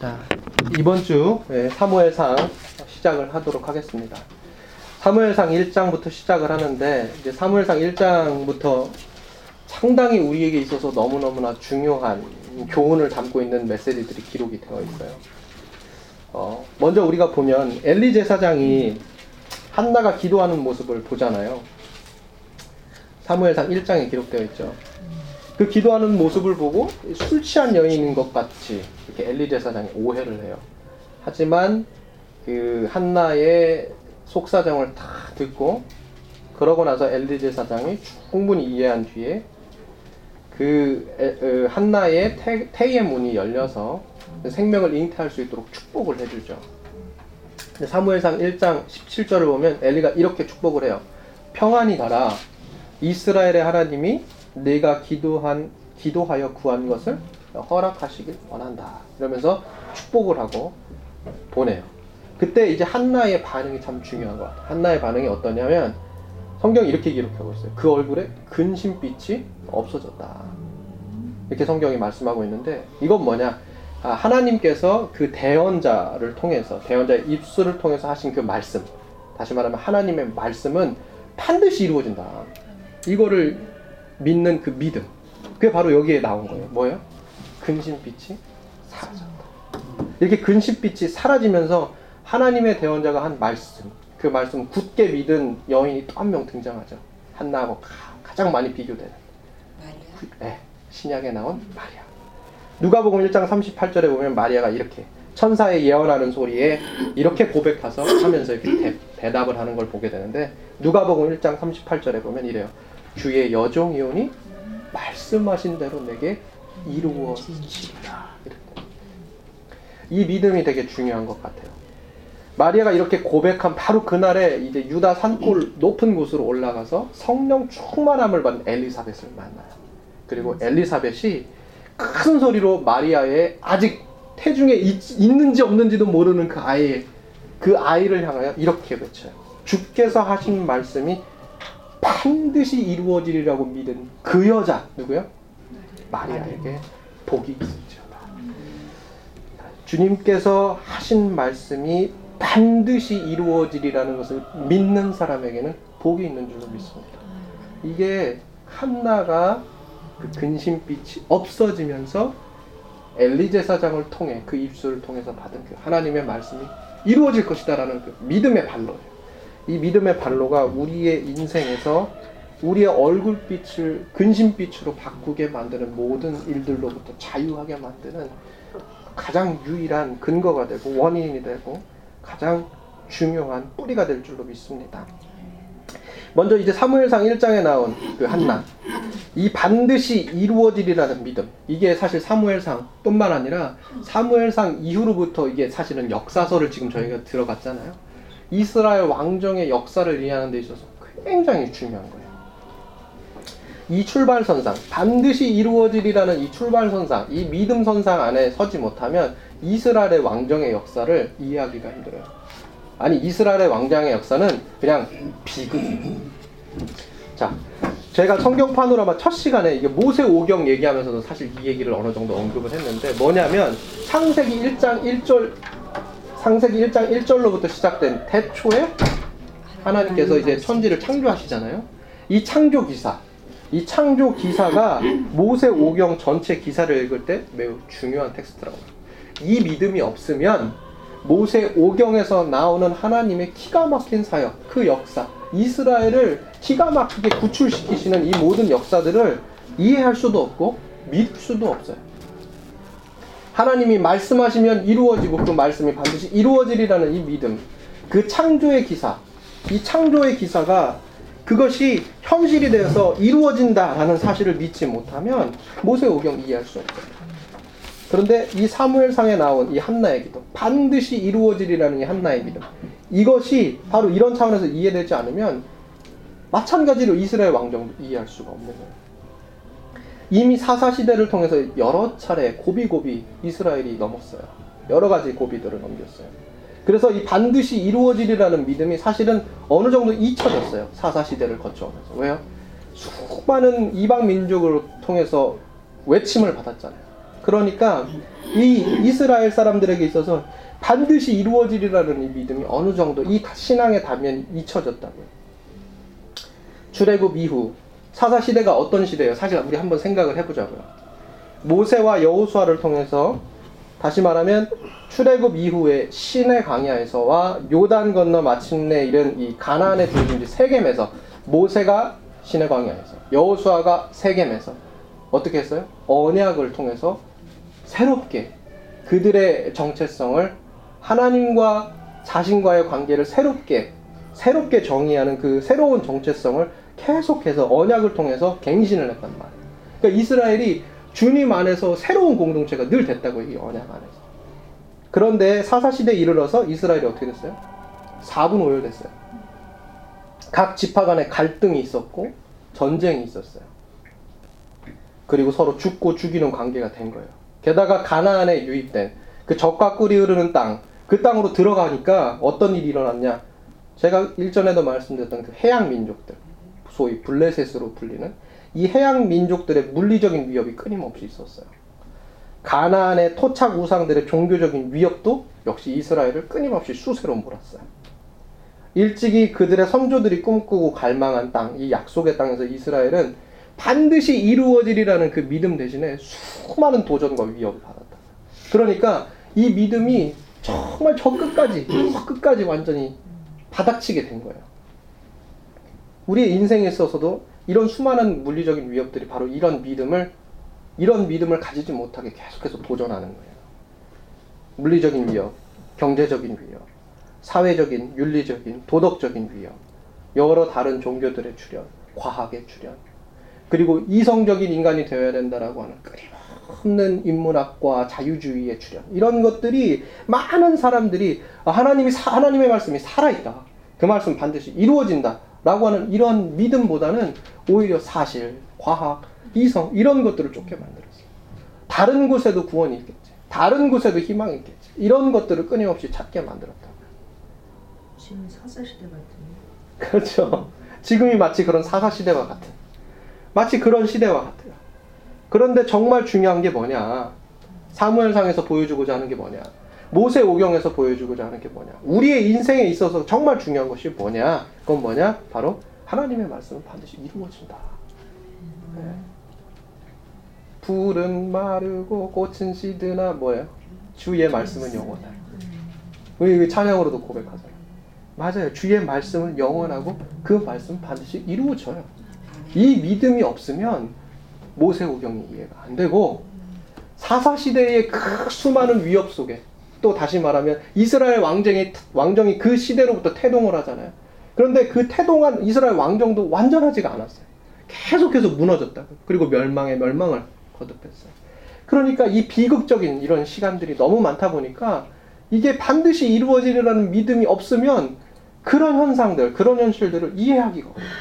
자, 이번 주 예, 사무엘상 시작을 하도록 하겠습니다. 사무엘상 1장부터 시작을 하는데 이제 사무엘상 1장부터 상당히 우리에게 있어서 너무너무나 중요한 교훈을 담고 있는 메시지들이 기록이 되어 있어요. 어, 먼저 우리가 보면 엘리 제사장이 한나가 기도하는 모습을 보잖아요. 사무엘상 1장에 기록되어 있죠. 그 기도하는 모습을 보고 술 취한 여인인 것 같이 이렇게 엘리 제사장이 오해를 해요. 하지만 그 한나의 속사정을 다 듣고 그러고 나서 엘리 제사장이 충분히 이해한 뒤에 그 한나의 태, 태의 문이 열려서 생명을 잉태할 수 있도록 축복을 해주죠. 사무엘상 1장 17절을 보면 엘리가 이렇게 축복을 해요. 평안히 가라. 이스라엘의 하나님이 내가 기도한 기도하여 구한 것을 허락하시길 원한다. 이러면서 축복을 하고 보내요. 그때 이제 한나의 반응이 참 중요한 것 같아요. 한나의 반응이 어떠냐면 성경이 이렇게 기록하고 있어요. 그 얼굴에 근심빛이 없어졌다. 이렇게 성경이 말씀하고 있는데 이건 뭐냐? 아, 하나님께서 그 대언자를 통해서 대언자의 입술을 통해서 하신 그 말씀 다시 말하면 하나님의 말씀은 반드시 이루어진다. 이거를 믿는 그 믿음. 그게 바로 여기에 나온 거예요. 뭐예요? 근심빛이 사라졌다. 이렇게 근심빛이 사라지면서 하나님의 대원자가 한 말씀, 그 말씀 굳게 믿은 여인이 또 한 명 등장하죠. 한나하고 가장 많이 비교되는. 마리아. 네, 신약에 나온 마리아. 누가복음 1장 38절에 보면 마리아가 이렇게 천사의 예언하는 소리에 이렇게 고백해서 하면서 이렇게 대, 답을 하는 걸 보게 되는데 누가복음 1장 38절에 보면 이래요. 주의 여종이오니 말씀하신 대로 내게 이루어지리라. 이 믿음이 되게 중요한 것 같아요. 마리아가 이렇게 고백한 바로 그날에 이제 유다 산골 높은 곳으로 올라가서 성령 충만함을 받은 엘리사벳을 만나요. 그리고 엘리사벳이 큰 소리로 마리아의 아직 태중에 있, 는지 없는지도 모르는 그 아이 그 아이를 향하여 이렇게 외쳐요. 주께서 하신 말씀이 반드시 이루어지리라고 믿은 그 여자 누구요? 마리아에게 복이 있을지어다. 주님께서 하신 말씀이 반드시 이루어지리라는 것을 믿는 사람에게는 복이 있는 줄로 믿습니다. 이게 한나가 그 근심빛이 없어지면서 엘리제 사장을 통해 그 입술을 통해서 받은 그 하나님의 말씀이 이루어질 것이다라는 그 믿음의 발로예요. 이 믿음의 발로가 우리의 인생에서 우리의 얼굴빛을 근심빛으로 바꾸게 만드는 모든 일들로부터 자유하게 만드는 가장 유일한 근거가 되고 원인이 되고 가장 중요한 뿌리가 될 줄로 믿습니다. 먼저 이제 사무엘상 1장에 나온 그 한나. 이 반드시 이루어지리라는 믿음. 이게 사실 사무엘상뿐만 아니라 사무엘상 이후로부터 이게 사실은 역사서를 지금 저희가 들어갔잖아요. 이스라엘 왕정의 역사를 이해하는 데 있어서 굉장히 중요한 거예요. 이 출발선상, 반드시 이루어지리라는 이 출발선상, 이 믿음선상 안에 서지 못하면 이스라엘의 왕정의 역사를 이해하기가 힘들어요. 아니, 이스라엘의 왕정의 역사는 그냥 비극이에요. 자, 제가 성경판으로 아첫 시간에 이게 모세 오경 얘기하면서도 사실 이 얘기를 어느 정도 언급을 했는데 뭐냐면 창세기 1장 1절 창세기 1장 1절로부터 시작된 태초에 하나님께서 이제 천지를 창조하시잖아요. 이 창조 기사, 이 창조 기사가 모세 오경 전체 기사를 읽을 때 매우 중요한 텍스트라고. 이 믿음이 없으면 모세 오경에서 나오는 하나님의 기가 막힌 사역, 그 역사, 이스라엘을 기가 막히게 구출시키시는 이 모든 역사들을 이해할 수도 없고 믿을 수도 없어요. 하나님이 말씀하시면 이루어지고 그 말씀이 반드시 이루어지리라는 이 믿음. 그 창조의 기사. 이 창조의 기사가 그것이 현실이 되어서 이루어진다라는 사실을 믿지 못하면 모세 오경 이해할 수 없어요. 그런데 이 사무엘상에 나온 이 한나의 기도, 반드시 이루어지리라는 이 한나의 믿음, 이것이 바로 이런 차원에서 이해되지 않으면 마찬가지로 이스라엘 왕정도 이해할 수가 없는 거예요. 이미 사사 시대를 통해서 여러 차례 고비고비 이스라엘이 넘었어요. 여러 가지 고비들을 넘겼어요. 그래서 이 반드시 이루어지리라는 믿음이 사실은 어느 정도 잊혀졌어요. 사사 시대를 거쳐오면서. 왜요? 수많은 이방 민족을 통해서 외침을 받았잖아요. 그러니까 이 이스라엘 사람들에게 있어서 반드시 이루어지리라는 이 믿음이 어느 정도 이 신앙의 단면이 잊혀졌다고요. 출애굽 이후 사사 시대가 어떤 시대예요? 사실 우리 한번 생각을 해보자고요. 모세와 여호수아를 통해서 다시 말하면 출애굽 이후에 신의 강야에서와 요단 건너 마침내 이런 이 가나안의 중심지 세겜에서 모세가 신의 광야에서 여호수아가 세겜에서 어떻게 했어요? 언약을 통해서 새롭게 그들의 정체성을 하나님과 자신과의 관계를 새롭게 새롭게 정의하는 그 새로운 정체성을 계속해서 언약을 통해서 갱신을 했단 말이에요. 그러니까 이스라엘이 주님 안에서 새로운 공동체가 늘 됐다고 이 언약 안에서. 그런데 사사시대에 이르러서 이스라엘이 어떻게 됐어요? 4분 오열됐어요. 각 지파 간에 갈등이 있었고 전쟁이 있었어요. 그리고 서로 죽고 죽이는 관계가 된 거예요. 게다가 가나안에 유입된 그 적과 꿀이 흐르는 땅, 그 땅으로 들어가니까 어떤 일이 일어났냐? 제가 일전에도 말씀드렸던 그 해양 민족들, 소위 블레셋으로 불리는 이 해양 민족들의 물리적인 위협이 끊임없이 있었어요. 가나안의 토착 우상들의 종교적인 위협도 역시 이스라엘을 끊임없이 수세로 몰았어요. 일찍이 그들의 선조들이 꿈꾸고 갈망한 땅, 이 약속의 땅에서 이스라엘은 반드시 이루어지리라는 그 믿음 대신에 수많은 도전과 위협을 받았다. 그러니까 이 믿음이 정말 저 끝까지, 저 끝까지 완전히 바닥치게 된 거예요. 우리의 인생에 있어서도 이런 수많은 물리적인 위협들이 바로 이런 믿음을 이런 믿음을 가지지 못하게 계속해서 도전하는 거예요. 물리적인 위협, 경제적인 위협, 사회적인, 윤리적인, 도덕적인 위협, 여러 다른 종교들의 출현, 과학의 출현, 그리고 이성적인 인간이 되어야 된다라고 하는 끊임없는 인문학과 자유주의의 출현, 이런 것들이 많은 사람들이 하나님이 하나님의 말씀이 살아있다. 그 말씀 반드시 이루어진다. 라고 하는 이런 믿음보다는 오히려 사실, 과학, 이성 이런 것들을 쫓게 만들었어요. 다른 곳에도 구원이 있겠지. 다른 곳에도 희망이 있겠지. 이런 것들을 끊임없이 찾게 만들었다. 지금 사사 시대 같은. 그렇죠. 지금이 마치 그런 사사 시대와 같은. 마치 그런 시대와 같아요. 그런데 정말 중요한 게 뭐냐. 사무엘상에서 보여주고자 하는 게 뭐냐. 모세 오경에서 보여주고자 하는 게 뭐냐. 우리의 인생에 있어서 정말 중요한 것이 뭐냐. 그건 뭐냐. 바로 하나님의 말씀은 반드시 이루어진다. 네. 불은 마르고 꽃은 시드나 뭐예요? 주의 말씀은 영원하다. 우리 찬양으로도 고백하잖아요. 맞아요. 주의 말씀은 영원하고 그 말씀은 반드시 이루어져요. 이 믿음이 없으면 모세오경이 이해가 안 되고 사사시대의 그 수많은 위협 속에 또 다시 말하면 이스라엘 왕정이, 왕정이 그 시대로부터 태동을 하잖아요. 그런데 그 태동한 이스라엘 왕정도 완전하지가 않았어요. 계속해서 무너졌다. 그리고 멸망에 멸망을 거듭했어요. 그러니까 이 비극적인 이런 시간들이 너무 많다 보니까 이게 반드시 이루어지리라는 믿음이 없으면 그런 현상들, 그런 현실들을 이해하기가 어려워요.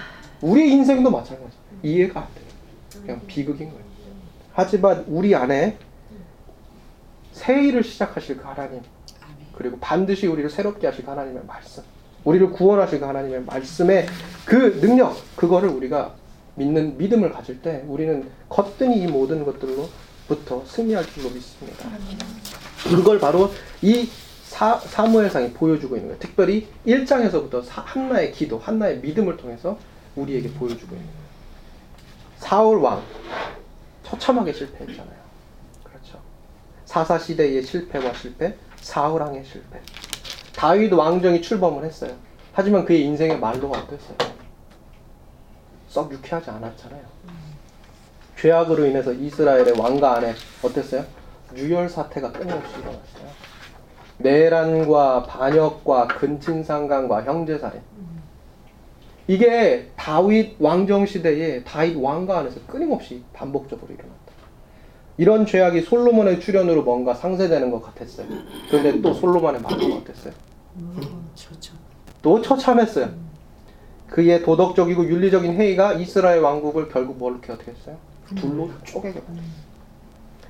우리 인생도 마찬가지. 이해가 안 돼요. 그냥 비극인 거예요. 하지만 우리 안에 새 일을 시작하실 그 하나님, 그리고 반드시 우리를 새롭게 하실 그 하나님의 말씀, 우리를 구원하실 그 하나님의 말씀의 그 능력, 그거를 우리가 믿는 믿음을 가질 때 우리는 거뜬히 이 모든 것들로부터 승리할 줄로 믿습니다. 그걸 바로 이 사, 사무엘상이 보여주고 있는 거예요. 특별히 1장에서부터 한나의 기도, 한나의 믿음을 통해서 우리에게 보여주고 있는 거예요. 사울 왕 처참하게 실패했잖아요. 그렇죠. 사사 시대의 실패와 실패, 사울 왕의 실패. 다윗 왕정이 출범을 했어요. 하지만 그의 인생의 말로가 어땠어요? 썩 유쾌하지 않았잖아요. 죄악으로 인해서 이스라엘의 왕가 안에 어땠어요? 유혈 사태가 끊임없이 일어났어요. 내란과 반역과 근친상간과 형제살인. 이게 다윗 왕정 시대에 다윗 왕가 안에서 끊임없이 반복적으로 일어났다. 이런 죄악이 솔로몬의 출현으로 뭔가 상쇄되는 것 같았어요. 그런데 또 솔로몬의 말은 어땠어요? 또 처참했어요. 그의 도덕적이고 윤리적인 회의가 이스라엘 왕국을 결국 뭘 이렇게 어떻게 했어요? 둘로 쪼개게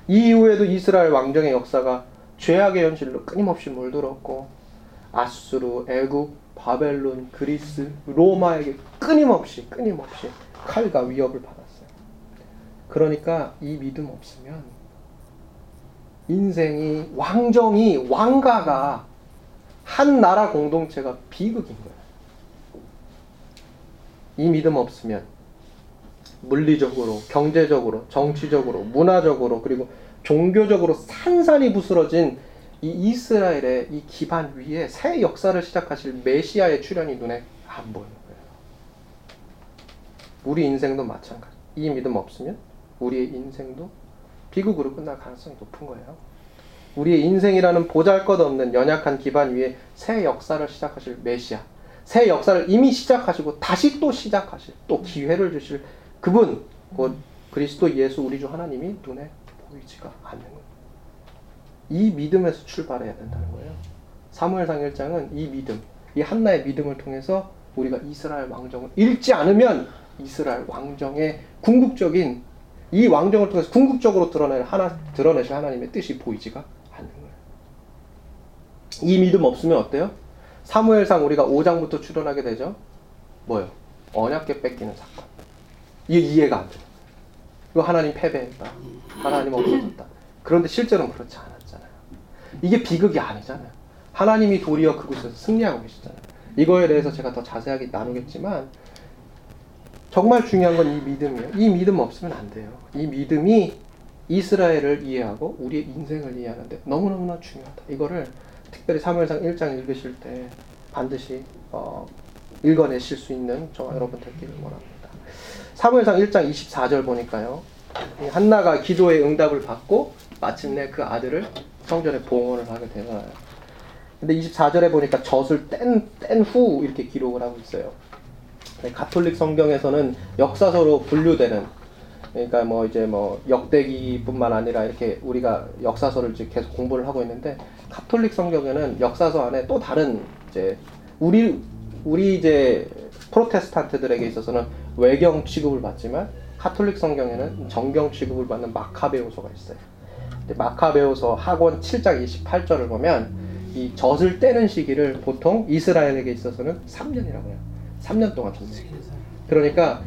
이 이후에도 이스라엘 왕정의 역사가 죄악의 현실로 끊임없이 물들었고 아수르, 애국, 바벨론, 그리스, 로마에게 끊임없이 끊임없이 칼과 위협을 받았어요. 그러니까 이 믿음 없으면 인생이 왕정이 왕가가 한 나라 공동체가 비극인 거예요. 이 믿음 없으면 물리적으로, 경제적으로, 정치적으로, 문화적으로 그리고 종교적으로 산산이 부스러진 이 이스라엘의 이 기반 위에 새 역사를 시작하실 메시아의 출현이 눈에 안 보이는 거예요. 우리 인생도 마찬가지. 이 믿음 없으면 우리의 인생도 비극으로 끝날 가능성이 높은 거예요. 우리의 인생이라는 보잘것없는 연약한 기반 위에 새 역사를 시작하실 메시아, 새 역사를 이미 시작하시고 다시 또 시작하실 또 기회를 주실 그분 곧 그리스도 예수 우리 주 하나님이 눈에 보이지가 않는. 이 믿음에서 출발해야 된다는 거예요. 사무엘상 1장은 이 믿음, 이 한나의 믿음을 통해서 우리가 이스라엘 왕정을 잃지 않으면 이스라엘 왕정의 궁극적인 이 왕정을 통해서 궁극적으로 드러낼 하나 드러내실 하나님의 뜻이 보이지가 않는 거예요. 이 믿음 없으면 어때요? 사무엘상 우리가 5장부터 출연하게 되죠. 뭐요? 언약계 뺏기는 사건. 이게 이해가 안 돼요. 이거 하나님 패배했다. 하나님 없어졌다. 그런데 실제로는 그렇지 않았잖아요. 이게 비극이 아니잖아요. 하나님이 도리어 그곳에서 승리하고 계시잖아요. 이거에 대해서 제가 더 자세하게 나누겠지만 정말 중요한 건 이 믿음이에요. 이 믿음 없으면 안 돼요. 이 믿음이 이스라엘을 이해하고 우리의 인생을 이해하는데 너무너무나 중요하다. 이거를 특별히 사무엘상 1장 읽으실 때 반드시 어, 읽어내실 수 있는 저와 여러분 되기를 원합니다. 사무엘상 1장 24절 보니까요. 한나가 기도의 응답을 받고 마침내 그 아들을 성전에 봉헌을 하게 되잖아요. 근데 24절에 보니까 젖을 뗀, 뗀 후 이렇게 기록을 하고 있어요. 네, 가톨릭 성경에서는 역사서로 분류되는 그러니까 뭐 이제 뭐 역대기뿐만 아니라 이렇게 우리가 역사서를 이제 계속 공부를 하고 있는데 가톨릭 성경에는 역사서 안에 또 다른 이제 우리 우리 이제 프로테스탄트들에게 있어서는 외경 취급을 받지만 카톨릭 성경에는 정경 취급을 받는 마카베오서가 있어요. 마카베오서 학원 7장 28절을 보면 이 젖을 떼는 시기를 보통 이스라엘에게 있어서는 3년이라고 해요. 3년 동안 줬네. 그러니까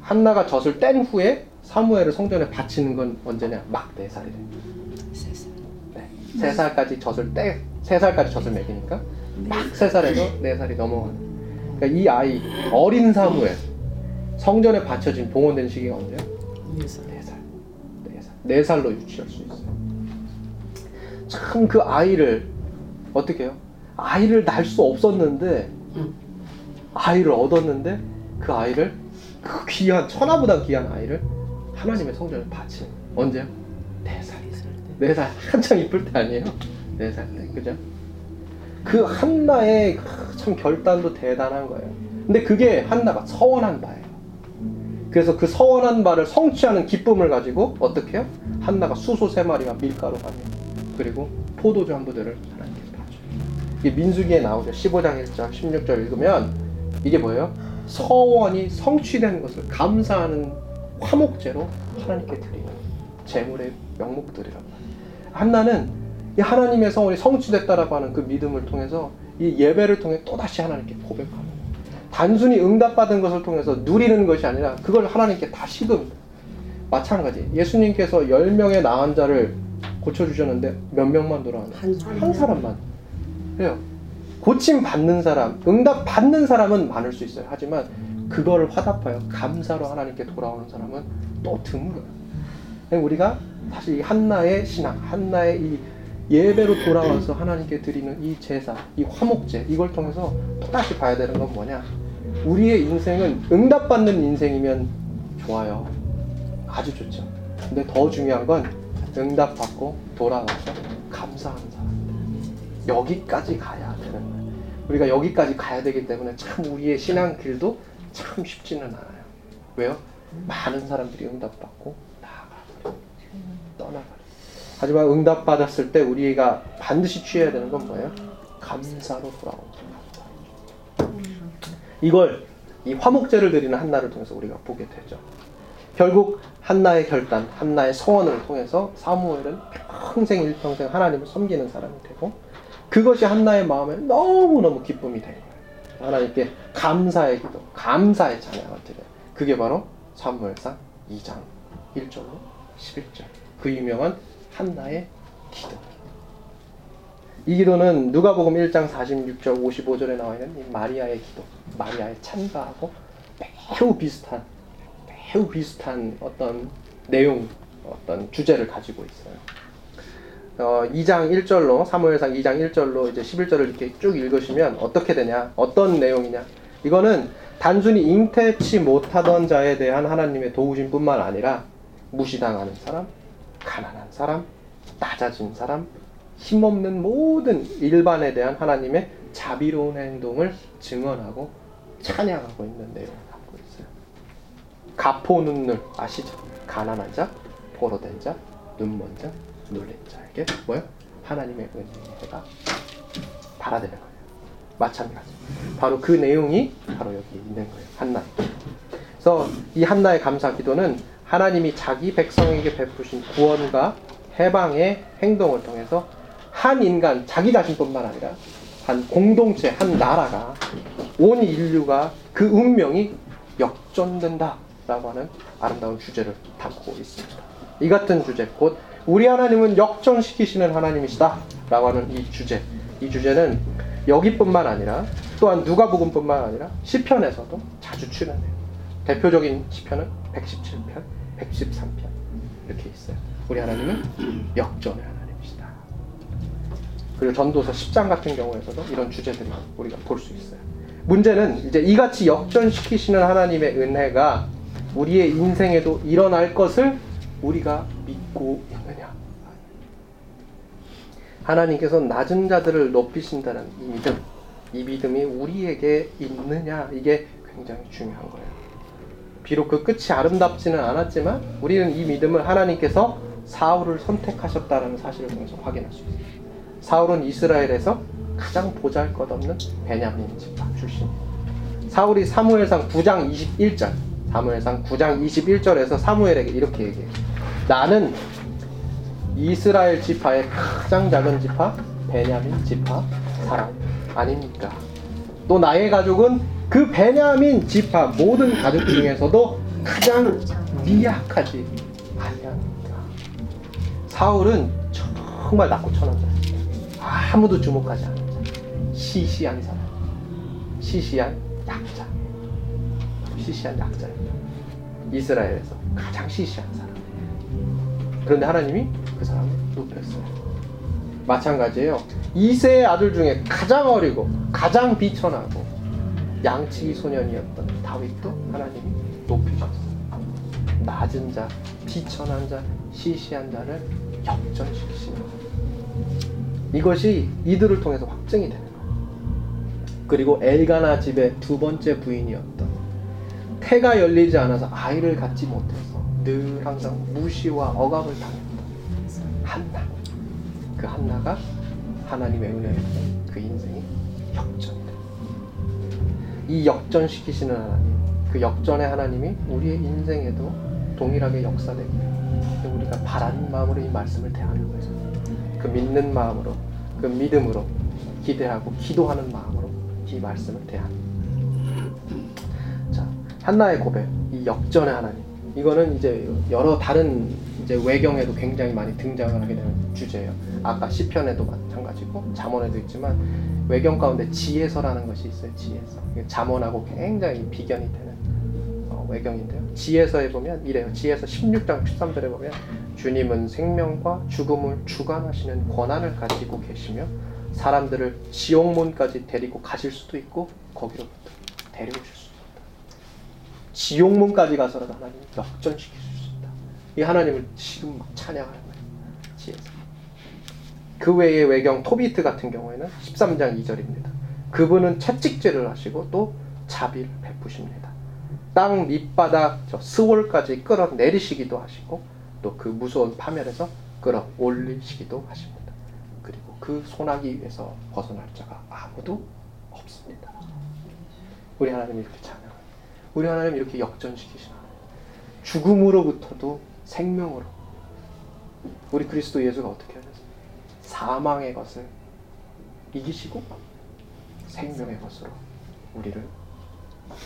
한나가 젖을 뗀 후에 사무엘을 성전에 바치는 건 언제냐? 막 4살이래. 네. 3살까지 젖을 떼, 3살까지 젖을 먹이니까 막 3살에서 4살이 넘어가는. 그러니까 이 아이, 어린 사무엘, 성전에 바쳐진 봉헌된 시기가 언제야? 4살. 4살. 4살로 유치할 수 있어요. 참 그 아이를 어떻게 해요? 아이를 낳을 수 없었는데 아이를 얻었는데 그 아이를 그 귀한 천하보다 귀한 아이를 하나님의 성전에 바친 언제요? 네 살. 네 살. 한창 이쁠 때 아니에요? 네살 때. 그죠? 그 한나의 참 결단도 대단한 거예요. 근데 그게 한나가 서원한 바예요. 그래서 그 서원한 바를 성취하는 기쁨을 가지고 어떻게 해요? 한나가 수소 세 마리와 밀가루 한 그리고 포도주 한 부대를 하나님께 봐줘요. 이게 민수기에 나오죠. 15장 1절, 16절 읽으면 이게 뭐예요? 서원이 성취된 것을 감사하는 화목제로 하나님께 드리는 제물의 말이에요. 한나는 이 하나님의 서원이 성취됐다라고 하는 그 믿음을 통해서 이 예배를 통해 또다시 하나님께 고백하는 단순히 응답받은 것을 통해서 누리는 것이 아니라 그걸 하나님께 다시금 마찬가지 예수님께서 10명의 나은 자를 고쳐주셨는데 몇 명만 돌아왔나요? 한, 한 사람만 해요. 고침 받는 사람, 응답 받는 사람은 많을 수 있어요. 하지만 그거를 화답하여 감사로 하나님께 돌아오는 사람은 또 드물어요. 우리가 사실 이 한나의 신앙, 한나의 이 예배로 돌아와서 하나님께 드리는 이 제사, 이 화목제, 이걸 통해서 또다시 봐야 되는 건 뭐냐? 우리의 인생은 응답받는 인생이면 좋아요. 아주 좋죠. 근데 더 중요한 건 응답받고 돌아와서 감사하는 사람들. 여기까지 가야. 우리가 여기까지 가야 되기 때문에 참 우리의 신앙 길도 참 쉽지는 않아요. 왜요? 많은 사람들이 응답받고 나아가고 떠나가요. 하지만 응답받았을 때 우리가 반드시 취해야 되는 건 뭐예요? 감사로 돌아오는. 이걸 이 화목제를 드리는 한나를 통해서 우리가 보게 되죠. 결국 한나의 결단, 한나의 서원을 통해서 사무엘은 평생 일평생 하나님을 섬기는 사람이 되고 그것이 한나의 마음에 너무너무 기쁨이 된 거예요. 하나님께 감사의 기도, 감사의 찬양을 드려요. 그게 바로 사무엘상 2장 1절로 11절. 그 유명한 한나의 기도. 이 기도는 누가복음 1장 46절 55절에 나와 있는 마리아의 기도, 마리아의 찬가하고 매우 비슷한 매우 비슷한 어떤 내용, 어떤 주제를 가지고 있어요. 어, 2장 1절로 사무엘상 2장 1절로 이제 11절을 이렇게 쭉 읽으시면 어떻게 되냐? 어떤 내용이냐? 이거는 단순히 잉태치 못하던 자에 대한 하나님의 도우심뿐만 아니라 무시당하는 사람, 가난한 사람, 낮아진 사람, 힘없는 모든 일반에 대한 하나님의 자비로운 행동을 증언하고 찬양하고 있는 내용을 갖고 있어요. 가포 눈물 아시죠? 가난한 자, 포로된 자, 눈먼 자, 눌린 자에게 뭐요? 하나님의 은혜가 달아되는 거예요. 마찬가지. 바로 그 내용이 바로 여기 있는 거예요. 한나. 그래서 이 한나의 감사 기도는 하나님이 자기 백성에게 베푸신 구원과 해방의 행동을 통해서 한 인간, 자기 자신뿐만 아니라 한 공동체, 한 나라가 온 인류가 그 운명이 역전된다라고 하는 아름다운 주제를 담고 있습니다. 이 같은 주제, 곧 우리 하나님은 역전시키시는 하나님이시다 라고 하는 이 주제, 이 주제는 여기뿐만 아니라 또한 누가복음뿐만 아니라 시편에서도 자주 출연해요. 대표적인 시편은 117편, 113편 이렇게 있어요. 우리 하나님은 역전의 하나님이시다. 그리고 전도서 10장 같은 경우에서도 이런 주제들을 우리가 볼 수 있어요. 문제는 이제 이같이 역전시키시는 하나님의 은혜가 우리의 인생에도 일어날 것을 우리가 믿고. 하나님께서 낮은 자들을 높이신다는 이 믿음, 이 믿음이 우리에게 있느냐, 이게 굉장히 중요한 거예요. 비록 그 끝이 아름답지는 않았지만 우리는 이 믿음을 하나님께서 사울을 선택하셨다는 사실을 통해서 확인할 수 있어요. 사울은 이스라엘에서 가장 보잘것없는 베냐민 집파 출신이에요. 사울이 사무엘상 9장 21절, 사무엘상 9장 21절에서 사무엘에게 이렇게 얘기해요. 나는 이스라엘 지파의 가장 작은 지파 베냐민 지파 사람 아닙니까? 또 나의 가족은 그 베냐민 지파 모든 가족 중에서도 가장 미약하지 아니합니까? 사울은 정말 낮고 천한 자, 아무도 주목하지 않는 자, 시시한 사람, 시시한 약자, 시시한 약자입니다. 이스라엘에서 가장 시시한 사람. 그런데 하나님이 그 사람을 높였어요. 마찬가지예요. 이세의 아들 중에 가장 어리고 가장 비천하고 양치기 소년이었던 다윗도 하나님이 높이셨어요. 낮은 자, 비천한 자, 시시한 자를 역전시키시는 이것이 이들을 통해서 확증이 되는 거예요. 그리고 엘가나 집의 두 번째 부인이었던 태가 열리지 않아서 아이를 갖지 못해서 늘 항상 무시와 억압을 당했던 한나. 그 한나가 하나님의 은혜로 그 인생이 역전이 돼. 이 역전시키시는 하나님, 그 역전의 하나님이 우리의 인생에도 동일하게 역사되고 우리가 바라는 마음으로 이 말씀을 대하는 거죠. 그 믿는 마음으로, 그 믿음으로 기대하고 기도하는 마음으로 이 말씀을 대하는. 자, 한나의 고백, 이 역전의 하나님. 이거는 이제 여러 다른 이제 외경에도 굉장히 많이 등장을 하게 되는 주제예요. 아까 시편에도 마찬가지고 잠언에도 있지만 외경 가운데 지혜서라는 것이 있어요. 지혜서. 잠언하고 굉장히 비견이 되는 어, 외경인데요. 지혜서에 보면 이래요. 지혜서 16장 13절에 보면 주님은 생명과 죽음을 주관하시는 권한을 가지고 계시며 사람들을 지옥문까지 데리고 가실 수도 있고 거기로부터 데려오실 수도 있다. 지옥문까지 가서라도 하나님 역전시킬 수이 하나님을 지금 막 찬양하는 거예요. 지혜서. 그 외의 외경 토비트 같은 경우에는 13장 2절입니다. 그분은 채찍질을 하시고 또 자비를 베푸십니다. 땅 밑바닥 저 스월까지 끌어내리시기도 하시고 또 그 무서운 파멸에서 끌어올리시기도 하십니다. 그리고 그 소나기 위에서 벗어날 자가 아무도 없습니다. 우리 하나님 이렇게 찬양. 우리 하나님 이렇게 역전시키시나. 죽음으로부터도 생명으로 우리 그리스도 예수가 어떻게 하셨어요? 사망의 것을 이기시고 생명의 것으로 우리를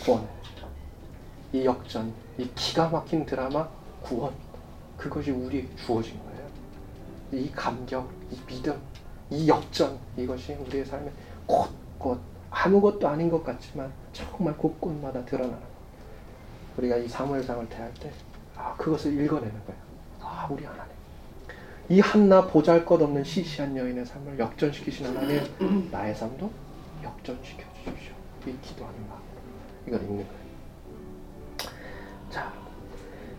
구원해 이 역전, 이 기가 막힌 드라마 구원 그것이 우리에게 주어진 거예요. 이 감격, 이 믿음, 이 역전 이것이 우리의 삶에 곳곳 아무것도 아닌 것 같지만 정말 곳곳마다 드러나는 것. 우리가 이 사무엘상을 대할 때 아, 그것을 읽어내는 거예요. 아, 우리 하나님. 이 한나 보잘것없는 시시한 여인의 삶을 역전시키시는 하나님 나의 삶도 역전시켜 주십시오. 이 기도하는 마음으로 이걸 읽는 거예요. 자,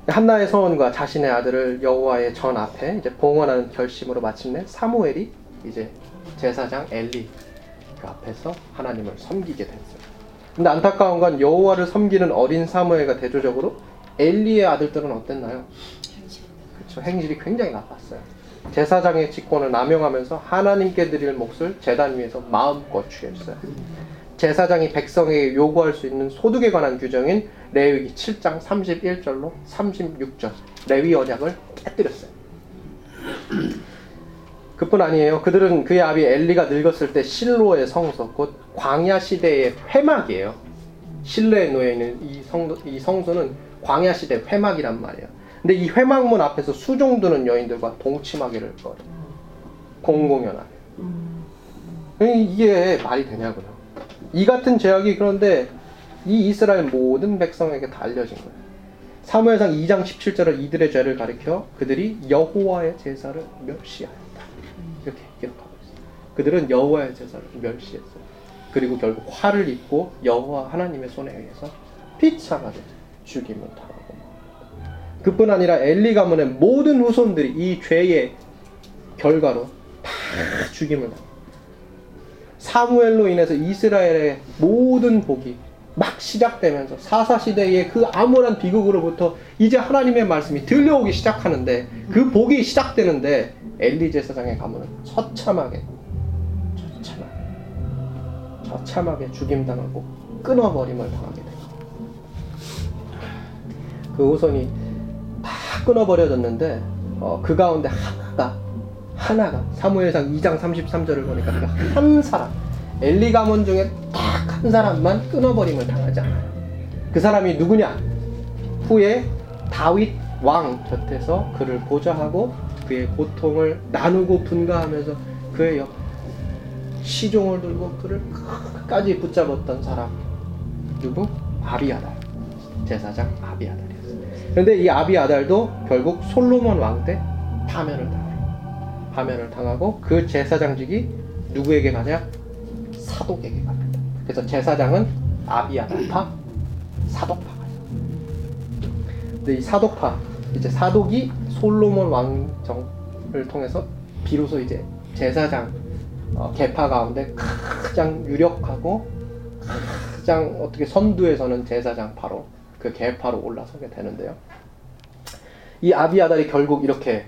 한나의 소원과 자신의 아들을 여호와의 전 앞에 이제 봉헌하는 결심으로 마침내 사무엘이 이제 제사장 엘리 그 앞에서 하나님을 섬기게 됐어요. 근데 안타까운 건 여호와를 섬기는 어린 사무엘과 대조적으로 엘리의 아들들은 어땠나요? 그렇죠. 행실이 굉장히 나빴어요. 제사장의 직권을 남용하면서 하나님께 드릴 몫을 제단 위에서 마음껏 취했어요. 제사장이 백성에게 요구할 수 있는 소득에 관한 규정인 레위기 7장 31절로 36절 레위 언약을 깨뜨렸어요. 그뿐 아니에요. 그들은 그의 아비 엘리가 늙었을 때 실로의 성소 곧 광야 시대의 회막이에요. 실내에 놓여 있는 이 성, 이 성소는 광야 시대 회막이란 말이에요. 근데 이 회막문 앞에서 수종 두는 여인들과 동침하기를 거려. 공공연하게. 이게 말이 되냐고요. 이 같은 제약이 그런데 이 이스라엘 모든 백성에게 다 알려진 거예요. 사무엘상 2장 17절을 이들의 죄를 가리켜 그들이 여호와의 제사를 멸시하였다. 이렇게 기록하고 있어요. 그들은 여호와의 제사를 멸시했어요. 그리고 결국 화를 입고 여호와 하나님의 손에 의해서 비참하게 죽임을 당하고 그뿐 아니라 엘리 가문의 모든 후손들이 이 죄의 결과로 다 죽임을 당합니다. 사무엘로 인해서 이스라엘의 모든 복이 막 시작되면서 사사 시대의 그 암울한 비극으로부터 이제 하나님의 말씀이 들려오기 시작하는데 그 복이 시작되는데 엘리 제사장의 가문은 처참하게 처참하게 죽임당하고 끊어버림을 당하게 됩니다. 그 후손이 다 끊어버려졌는데 어, 그 가운데 하나가 하나가 사무엘상 2장 33절을 보니까 그 한 사람 엘리 가문 중에 딱 한 사람만 끊어버림을 당하지 않아요. 그 사람이 누구냐? 후에 다윗 왕 곁에서 그를 보좌하고 그의 고통을 나누고 분가하면서 그의 옆 시종을 들고 그를 끝까지 붙잡았던 사람 누구? 아비아달 제사장 아비아달이었어요. 그런데 이 아비아달도 결국 솔로몬 왕 때 파면을 당해요. 파면을 당하고 그 제사장직이 누구에게 가냐? 사독에게 갑니다. 그래서 제사장은 아비아달파, 사독파가 근데 이 사독파 이제 사독이 솔로몬 왕정을 통해서 비로소 이제 제사장 어, 계파 가운데 가장 유력하고 가장 어떻게 선두에 서는 제사장파로 그 계파로 올라서게 되는데요. 이 아비아달이 결국 이렇게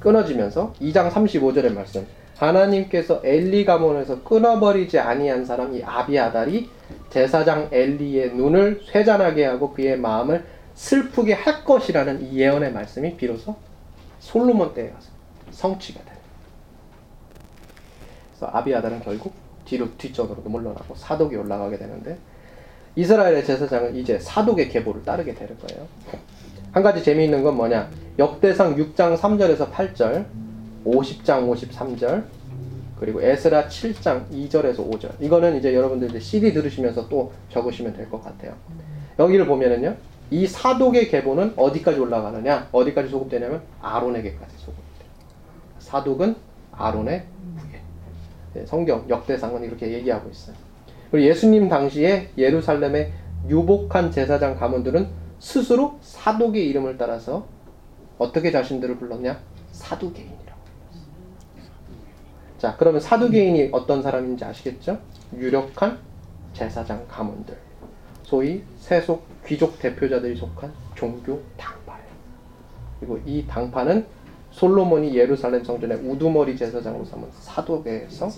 끊어지면서 2장 35절의 말씀 하나님께서 엘리 가문에서 끊어버리지 아니한 사람 이 아비아달이 제사장 엘리의 눈을 쇠잔하게 하고 그의 마음을 슬프게 할 것이라는 이 예언의 말씀이 비로소 솔로몬 때에 가서 성취가 됩니다. 그래서 아비아달은 결국 뒤로 뒤쪽으로 물러나고 사독이 올라가게 되는데 이스라엘의 제사장은 이제 사독의 계보를 따르게 되는 거예요. 한 가지 재미있는 건 뭐냐? 역대상 6장 3절에서 8절, 50장 53절, 그리고 에스라 7장 2절에서 5절. 이거는 이제 여러분들 이제 CD 들으시면서 또 적으시면 될 것 같아요. 여기를 보면은요. 이 사독의 계보는 어디까지 올라가느냐? 어디까지 소급되냐면 아론에게까지 소급돼요. 사독은 아론의 성경 역대상은 이렇게 얘기하고 있어요. 그리고 예수님 당시에 예루살렘의 유복한 제사장 가문들은 스스로 사독의 이름을 따라서 어떻게 자신들을 불렀냐? 사두개인이라고. 자, 그러면 사두개인이 어떤 사람인지 아시겠죠? 유력한 제사장 가문들. 소위 세속 귀족 대표자들이 속한 종교 당파예요. 그리고 이 당파는 솔로몬이 예루살렘 성전의 우두머리 제사장으로 삼은 사독에서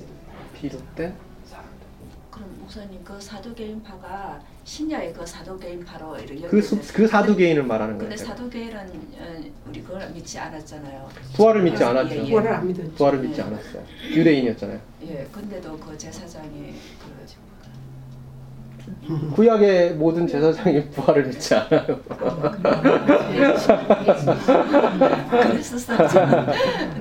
비롯된 사람들. 그럼 목사님 그 사도계인파가 신야의 그 사도계인파로 이렇게 그, 수- 그 사두개인을 말하는 거예요. 근데. 사도계인은 어, 우리 그걸 믿지 않았잖아요. 부활을 믿지 예, 않았죠. 예, 예. 부활을 안 믿었지. 부활을 믿지 않았어요. 유대인이었잖아요. 예, 근데도 그 제사장이 그 구약의 모든 제사장이 부활을 믿지 않아요.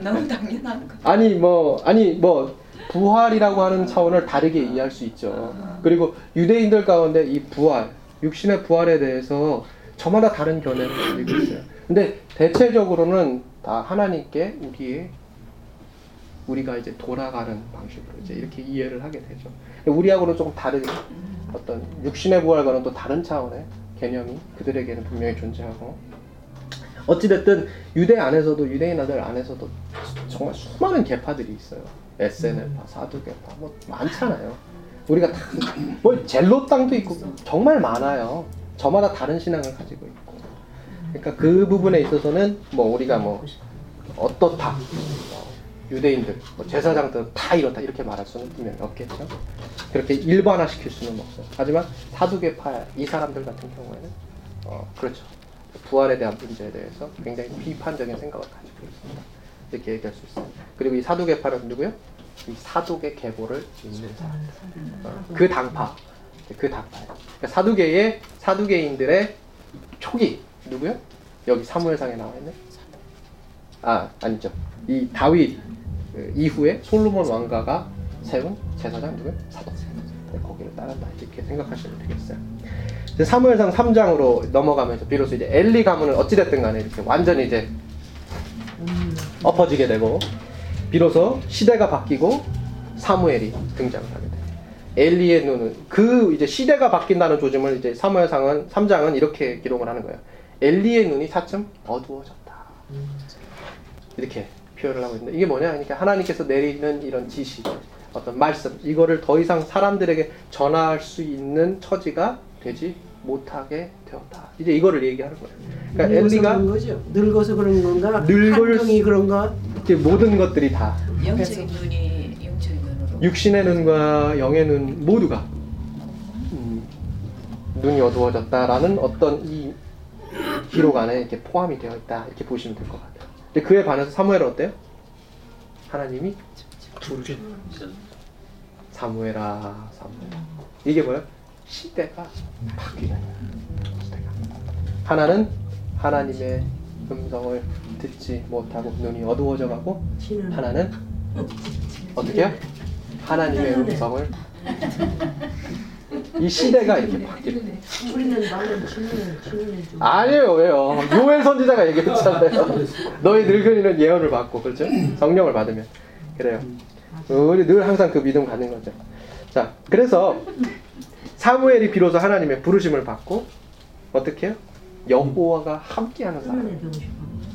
너무 당연한 거. 아니 뭐 아니 뭐 부활이라고 하는 차원을 다르게 이해할 수 있죠. 그리고 유대인들 가운데 이 부활, 육신의 부활에 대해서 저마다 다른 견해를 가지고 있어요. 근데 대체적으로는 다 하나님께 우리의 우리가 이제 돌아가는 방식으로 이제 이렇게 이해를 하게 되죠. 우리하고는 조금 다른 어떤 육신의 부활과는 또 다른 차원의 개념이 그들에게는 분명히 존재하고 어찌됐든 유대 안에서도 유대인들 안에서도 정말 수많은 계파들이 있어요. SNL파, 사두개파 뭐 많잖아요. 우리가 다뭐 젤로 땅도 있고 정말 많아요. 저마다 다른 신앙을 가지고 있고. 그러니까 그 부분에 있어서는 뭐 우리가 뭐 어떻다. 뭐 유대인들, 뭐 제사장들은 다 이렇다 이렇게 말할 수는 분명히 없겠죠. 그렇게 일반화시킬 수는 없어요. 하지만 사두개파 이 사람들 같은 경우에는 어, 그렇죠. 부활에 대한 문제에 대해서 굉장히 비판적인 생각을 가지고 있습니다. 이렇게 얘기할 수 있어요. 그리고 이 사두개파는 누구요? 이 사두개 계보를 믿는 사람들. 어, 그 당파, 그 당파예요. 그러니까 사두개의 사두개인들의 초기 누구요? 여기 사무엘상에 나와 있는 아 아니죠. 이 다윗 그 이후에 솔로몬 왕가가 세운 제사장 누구요? 사도. 네, 거기를 따른다 이렇게 생각하시면 되겠어요. 이제 사무엘상 3장으로 넘어가면서 비로소 이제 엘리 가문은 어찌됐든 간에 이렇게 완전히 이제 엎어지게 되고 비로소 시대가 바뀌고 사무엘이 등장을 하게 돼요. 엘리의 눈은 그 이제 시대가 바뀐다는 조짐을 이제 사무엘상은 3장은 이렇게 기록을 하는 거예요. 엘리의 눈이 차츰 어두워졌다. 이렇게 표현을 하고 있는데 이게 뭐냐? 그러니까 하나님께서 내리는 이런 지시, 어떤 말씀 이거를 더 이상 사람들에게 전할 수 있는 처지가 되지 못하게 되었다. 이제 이거를 얘기하는 거예요. 그러니까 늙어서 엘리가 그런 거죠. 늙어서 그런 건가? 늙을 환경이 그런가? 이렇게 모든 것들이 다 영적인 눈이 영적인 눈으로. 육신의 눈과 영의 눈 모두가 음, 눈이 어두워졌다라는 어떤 이 기록 안에 이렇게 포함이 되어 있다 이렇게 보시면 될 것 같아요. 근데 그에 반해서 사무엘은 어때요? 하나님이 부르신 사무엘아 사무엘 이게 뭐야? 시대가 바뀌는. 시대가 하나는 하나님의 음성을 듣지 못하고 눈이 어두워져 가고 하나는 어떻게요? 하나님의 음성을 이 시대가 이렇게 바뀌는 우리는 말은 치는 좀. 아니에요 왜요? 요엘 선지자가 얘기했잖아요. 너희 늙은이는 예언을 받고 그렇죠? 성령을 받으면. 그래요. 우리 늘 항상 그 믿음 가는 거죠. 자 그래서 사무엘이 비로소 하나님의 부르심을 받고 어떻게 해요? 여호와가 함께하는 사람.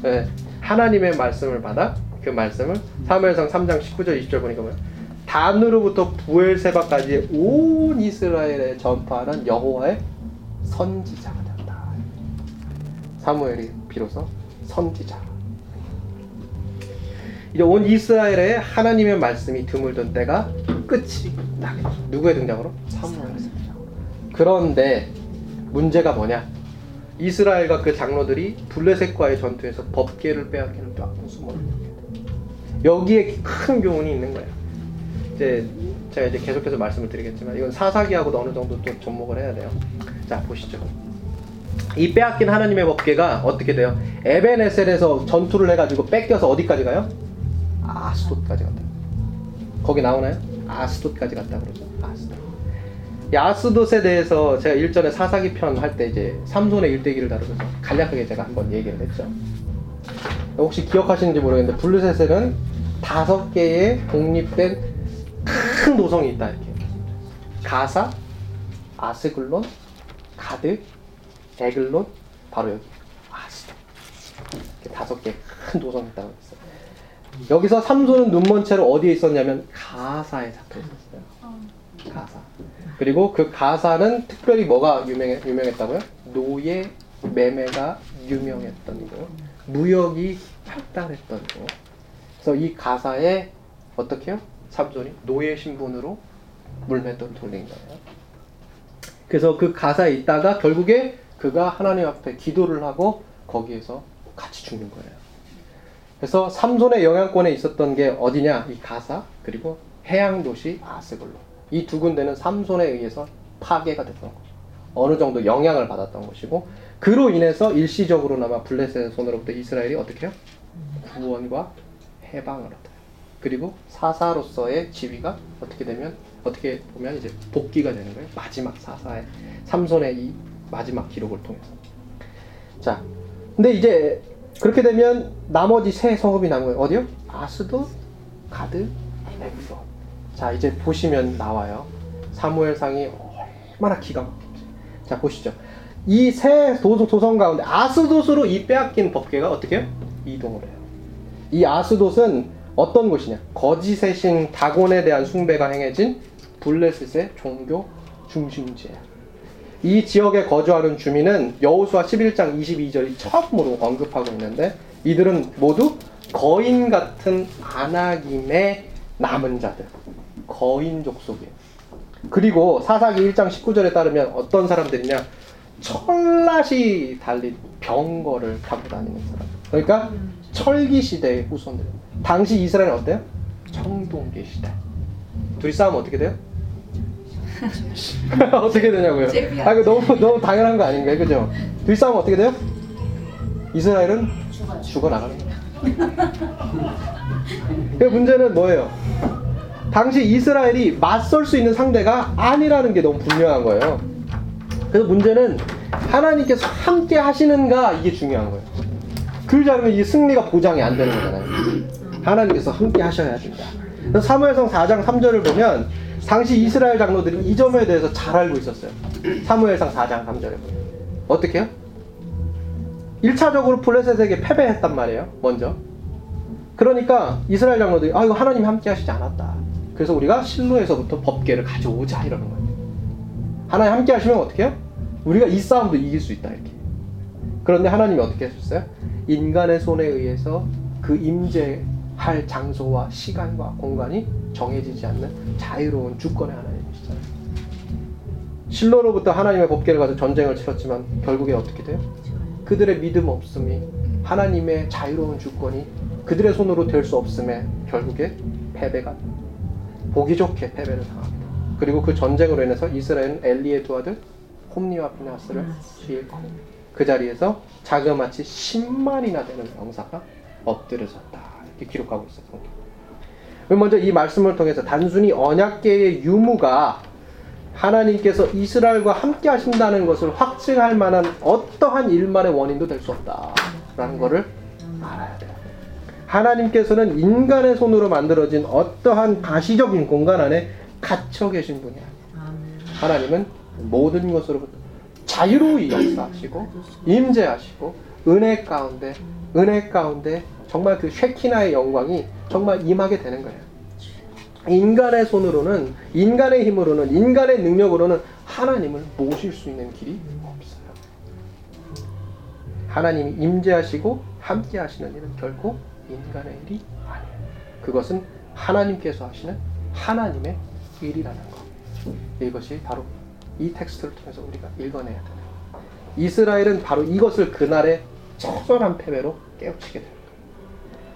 네, 하나님의 말씀을 받아 그 말씀을 사무엘상 3장 19절 20절 보니까 뭐야? 단으로부터 부엘세바까지 온 이스라엘에 전파하는 여호와의 선지자가 된다. 사무엘이 비로소 선지자. 이제 온 이스라엘에 하나님의 말씀이 드물던 때가 끝이 나겠죠. 누구의 등장으로? 사무엘의 등장으로. 그런데 문제가 뭐냐? 이스라엘과 그 장로들이 블레셋과의 전투에서 법계를 빼앗기는 또 수모를 여기에 큰 교훈이 있는 거예요. 이제 제가 이제 계속해서 말씀을 드리겠지만 이건 사사기하고도 어느 정도 또 접목을 해야 돼요. 자 보시죠. 이 빼앗긴 하나님의 법계가 어떻게 돼요? 에벤에셀에서 전투를 해가지고 뺏겨서 어디까지 가요? 아스돗까지 간다. 거기 나오나요? 아스돗까지 갔다 그러죠. 아스돗. 이 아스돗에 대해서 제가 일전에 사사기 편 할 때 이제 삼손의 일대기를 다루면서 간략하게 제가 한번 얘기를 했죠. 혹시 기억하시는지 모르겠는데 블루셋에는 다섯 개의 독립된 큰 도성이 있다 이렇게. 가사, 아스글론, 가드, 에글론, 바로 여기 아스돗. 이렇게 다섯 개 큰 도성이 있다고 했어요. 여기서 삼손은 눈먼 채로 어디에 있었냐면 가사에 잡혀 있었어요. 가사. 그리고 그 가사는 특별히 뭐가 유명해, 유명했다고요? 노예 매매가 유명했던 거, 무역이 발달했던 거. 그래서 이 가사에 어떻게요? 삼손이 노예 신분으로 물맷돌 돌린 거예요. 그래서 그 가사에 있다가 결국에 그가 하나님 앞에 기도를 하고 거기에서 같이 죽는 거예요. 그래서 삼손의 영향권에 있었던 게 어디냐? 이 가사 그리고 해양 도시 아스글로. 이 두 군데는 삼손에 의해서 파괴가 됐던 거. 어느 정도 영향을 받았던 것이고 그로 인해서 일시적으로나마 블레셋의 손으로부터 이스라엘이 어떻게 해요? 구원과 해방을 얻어요. 그리고 사사로서의 지위가 어떻게 되면 어떻게 보면 이제 복귀가 되는 거예요. 마지막 사사의 삼손의 이 마지막 기록을 통해서. 자, 근데 이제 그렇게 되면 나머지 세 성읍이 남은 거예요. 어디요? 아스돗, 가드, 에그론. 자, 이제 보시면 나와요. 사무엘상이 얼마나 기가 막히지. 자, 보시죠. 이 세 도성 가운데 아스돗으로 이 빼앗긴 법궤가 어떻게 해요? 이동을 해요. 이 아스돗은 어떤 곳이냐? 거짓의 신 다곤에 대한 숭배가 행해진 블레셋의 종교 중심지예요. 이 지역에 거주하는 주민은 여호수아 11장 22절이 처음으로 언급하고 있는데 이들은 모두 거인 같은 아나김의 남은 자들, 거인 족 속이에요. 그리고 사사기 1장 19절에 따르면 어떤 사람들이냐? 철낫이 달린 병거를 타고 다니는 사람. 그러니까 철기 시대의 후손들. 당시 이스라엘은 어때요? 청동기 시대. 둘이 싸우면 어떻게 돼요? 어떻게 되냐고요? 아, 이거 너무 너무 당연한 거 아닌가요, 그죠? 둘이 싸우면 어떻게 돼요? 이스라엘은 죽어 나가는 거예요. 그 문제는 뭐예요? 당시 이스라엘이 맞설 수 있는 상대가 아니라는 게 너무 분명한 거예요. 그래서 문제는 하나님께서 함께 하시는가 이게 중요한 거예요. 그러지 않으면 이 승리가 보장이 안 되는 거잖아요. 하나님께서 함께 하셔야 된다. 사무엘상 4장 3절을 보면 당시 이스라엘 장로들이 이 점에 대해서 잘 알고 있었어요. 사무엘상 4장 3절에 보면 어떻게 요 1차적으로 블레셋에게 패배했단 말이에요. 먼저. 그러니까 이스라엘 장로들이 아 이거 하나님 함께 하시지 않았다. 그래서 우리가 실로에서부터 법계를 가져오자 이러는 거예요. 하나님 함께 하시면 어떻게 해요? 우리가 이 싸움도 이길 수 있다 이렇게. 그런데 하나님이 어떻게 하셨어요? 인간의 손에 의해서 그 임재 할 장소와 시간과 공간이 정해지지 않는 자유로운 주권의 하나님이시잖아요. 실로로부터 하나님의 법계를 가지고 전쟁을 치렀지만 결국에 어떻게 돼요? 그들의 믿음 없음이 하나님의 자유로운 주권이 그들의 손으로 될 수 없음에 결국에 패배가 보기 좋게 패배를 당합니다. 그리고 그 전쟁으로 인해서 이스라엘은 엘리의 두 아들 홈니와 피나스를 잃고 그 자리에서 자그마치 10만이나 되는 병사가 엎드려졌다 이렇게 기록하고 있어요. 성경. 먼저 이 말씀을 통해서 단순히 언약계의 유무가 하나님께서 이스라엘과 함께 하신다는 것을 확증할 만한 어떠한 일만의 원인도 될 수 없다라는 것을 알아야 돼요. 하나님께서는 인간의 손으로 만들어진 어떠한 가시적인 공간 안에 갇혀 계신 분이 아니에요. 하나님은 모든 것으로부터 자유로이 역사하시고 임재하시고 은혜 가운데 은혜 가운데 정말 그 쉐키나의 영광이 정말 임하게 되는 거예요. 인간의 손으로는 인간의 힘으로는 인간의 능력으로는 하나님을 모실 수 있는 길이 없어요. 하나님이 임재하시고 함께 하시는 일은 결코 인간의 일이 아니에요. 그것은 하나님께서 하시는 하나님의 일이라는 것. 이것이 바로 이 텍스트를 통해서 우리가 읽어내야 돼요. 이스라엘은 바로 이것을 그날의 처절한 패배로 깨우치게 됩니다.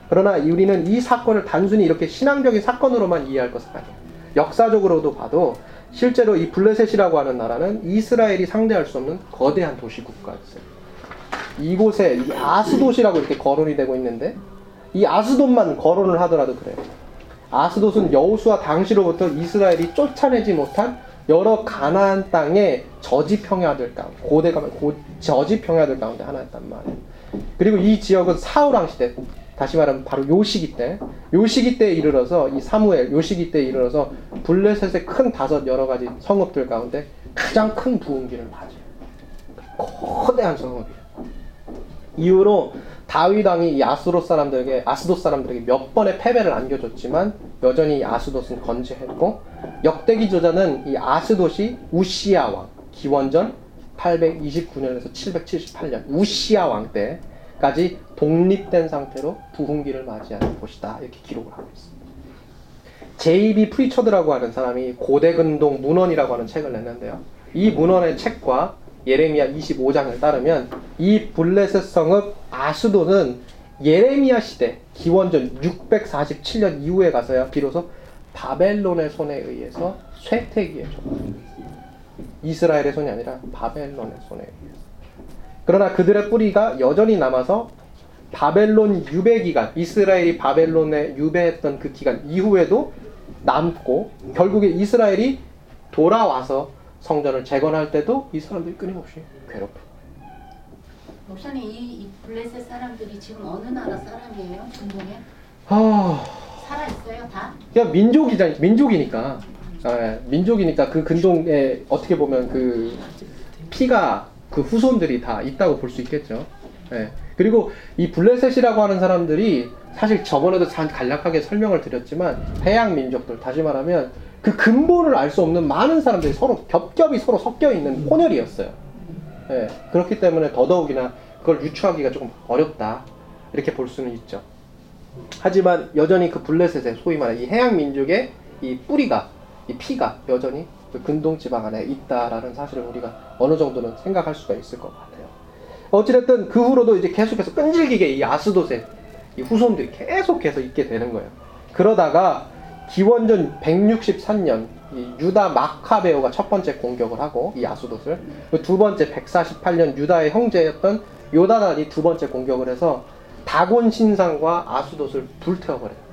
그러나 우리는 이 사건을 단순히 이렇게 신앙적인 사건으로만 이해할 것은 아니에요. 역사적으로도 봐도 실제로 이 블레셋이라고 하는 나라는 이스라엘이 상대할 수 없는 거대한 도시 국가였어요. 이곳에 이 아스돗이라고 이렇게 거론이 되고 있는데 이 아스돗만 거론을 하더라도 그래요. 아스돗은 여호수아 당시로부터 이스라엘이 쫓아내지 못한 여러 가나안 땅의 저지 평야들 가운데 고대 가면 저지 평야들 가운데 하나였단 말이에요. 그리고 이 지역은 사우랑 시대 다시 말하면 바로 요 시기 때, 요 시기 때에 이르러서 이 사무엘 요 시기 때에 이르러서 블레셋의 큰 다섯 여러 가지 성읍들 가운데 가장 큰 부흥기를 맞아요. 거대한 성읍이에요. 이후로 다윗 왕이 이 아스돗 사람들에게 아스돗 사람들에게 몇 번의 패배를 안겨줬지만 여전히 아스돗은 건재했고 역대기 저자는 이 아스돗이 우시아 왕 기원전 829년에서 778년 우시아 왕 때 까지 독립된 상태로 부흥기를 맞이하는 곳이다 이렇게 기록을 하고 있습니다. 제이비 프리처드라고 하는 사람이 고대근동 문헌이라고 하는 책을 냈는데요. 이 문헌의 책과 예레미야 25장을 따르면 이 블레셋 성읍 아스돗은 예레미야 시대 기원전 647년 이후에 가서야 비로소 바벨론의 손에 의해서 쇠퇴기에 줬다. 이스라엘의 손이 아니라 바벨론의 손에 의해서. 그러나 그들의 뿌리가 여전히 남아서 바벨론 유배 기간, 이스라엘이 바벨론에 유배했던 그 기간 이후에도 남고 결국에 이스라엘이 돌아와서 성전을 재건할 때도 이 사람들이 끊임없이 괴롭혀. 목사님 이, 이 블레셋 사람들이 지금 어느 나라 사람이에요? 중동에? 아, 살아 있어요 다? 그냥 민족이자 민족이니까, 아, 민족이니까 그 근동에 어떻게 보면 그 피가 그 후손들이 다 있다고 볼 수 있겠죠. 예. 그리고 이 블레셋이라고 하는 사람들이 사실 저번에도 잘 간략하게 설명을 드렸지만 해양 민족들 다시 말하면 그 근본을 알 수 없는 많은 사람들이 서로 겹겹이 서로 섞여 있는 혼혈이었어요. 예. 그렇기 때문에 더더욱이나 그걸 유추하기가 조금 어렵다 이렇게 볼 수는 있죠. 하지만 여전히 그 블레셋의 소위 말해 이 해양 민족의 이 뿌리가 이 피가 여전히 그 근동 지방 안에 있다라는 사실을 우리가 어느 정도는 생각할 수가 있을 것 같아요. 어찌됐든 그 후로도 이제 계속해서 끈질기게 이 아스돗의 이 후손들이 계속해서 있게 되는 거예요. 그러다가 기원전 163년 이 유다 마카베오가 첫 번째 공격을 하고 이 아스돗을 그두 번째 148년 유다의 형제였던 요다단이 두 번째 공격을 해서 다곤 신상과 아스돗을 불태워버려요.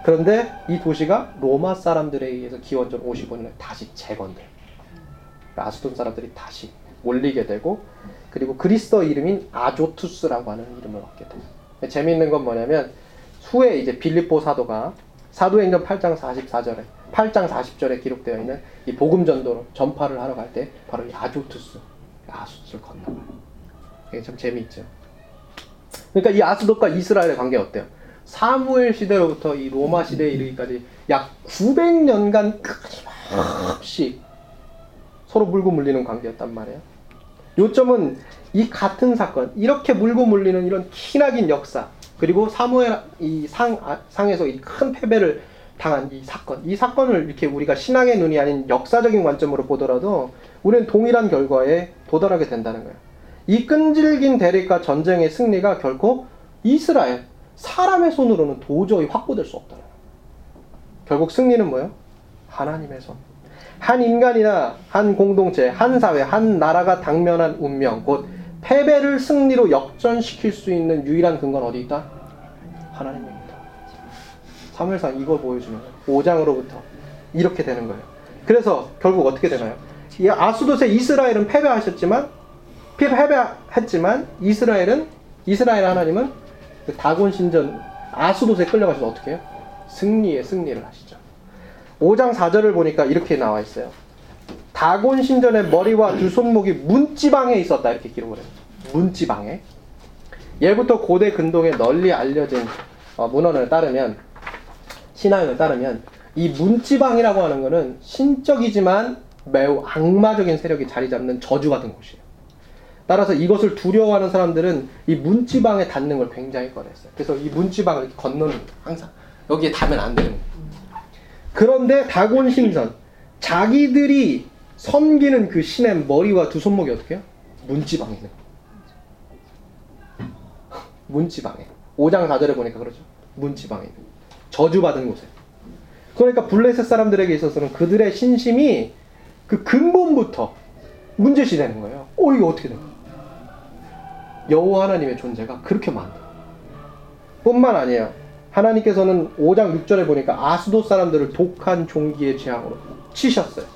참. 그런데 이 도시가 로마 사람들에 의해서 기원전 55년에 다시 재건돼요. 그러니까 아스돈 사람들이 다시 올리게 되고 그리고 그리스도 이름인 아조투스라고 하는 이름을 얻게 돼요. 재미있는 건 뭐냐면 후에 이제 빌립보 사도가 사도행전 8장 44절에 8장 40절에 기록되어 있는 이 복음 전도로 전파를 하러 갈 때 바로 이 아조투스 아수스를 건너가요. 이게 참 재미있죠. 그러니까 이 아스돗과 이스라엘의 관계 어때요? 사무엘 시대로부터 이 로마 시대에 이르기까지 약 900년간 끊임없이 서로 물고 물리는 관계였단 말이에요. 요점은 이 같은 사건, 이렇게 물고 물리는 이런 기나긴 역사, 그리고 사무엘 이 상, 아, 상에서 이 큰 패배를 당한 이 사건, 이 사건을 이렇게 우리가 신앙의 눈이 아닌 역사적인 관점으로 보더라도 우리는 동일한 결과에 도달하게 된다는 거예요. 이 끈질긴 대립과 전쟁의 승리가 결코 이스라엘, 사람의 손으로는 도저히 확보될 수 거예요. 결국 승리는 뭐예요? 하나님의 손. 한 인간이나 한 공동체, 한 사회, 한 나라가 당면한 운명, 곧 패배를 승리로 역전시킬 수 있는 유일한 근거는 어디 있다? 하나님입니다. 사무엘상 이걸 보여주면 5장으로부터 이렇게 되는 거예요. 그래서 결국 어떻게 되나요? 이 아수돗의 이스라엘은 패배하셨지만 패배했지만 이스라엘은 이스라엘 하나님은 그 다곤 신전 아수돗에 끌려가셔서 어떻게 해요? 승리의 승리를 하시죠. 5장 4절을 보니까 이렇게 나와 있어요. 다곤 신전의 머리와 두 손목이 문지방에 있었다 이렇게 기록을 해요. 문지방에. 예부터 고대 근동에 널리 알려진 어, 문헌을 따르면 신앙을 따르면 이 문지방이라고 하는 것은 신적이지만 매우 악마적인 세력이 자리 잡는 저주 같은 곳이에요. 따라서 이것을 두려워하는 사람들은 이 문지방에 닿는 걸 굉장히 꺼렸어요. 그래서 이 문지방을 이렇게 건너는 거예요. 항상 여기에 닿으면 안 되는 거예요. 그런데 다곤 신선 자기들이 섬기는 그 신의 머리와 두 손목이 어떻게 해요? 문지방에 있는 거예요. 문지방에 5장 4절에 보니까 그러죠. 문지방에 있는. 저주받은 곳에. 그러니까 블레셋 사람들에게 있어서는 그들의 신심이 그 근본부터 문제시 되는 거예요. 어 이거 어떻게 된 거야? 여호와 하나님의 존재가 그렇게 많다. 뿐만 아니에요. 하나님께서는 5장 6절에 보니까 아스돗 사람들을 독한 종기의 재앙으로 치셨어요.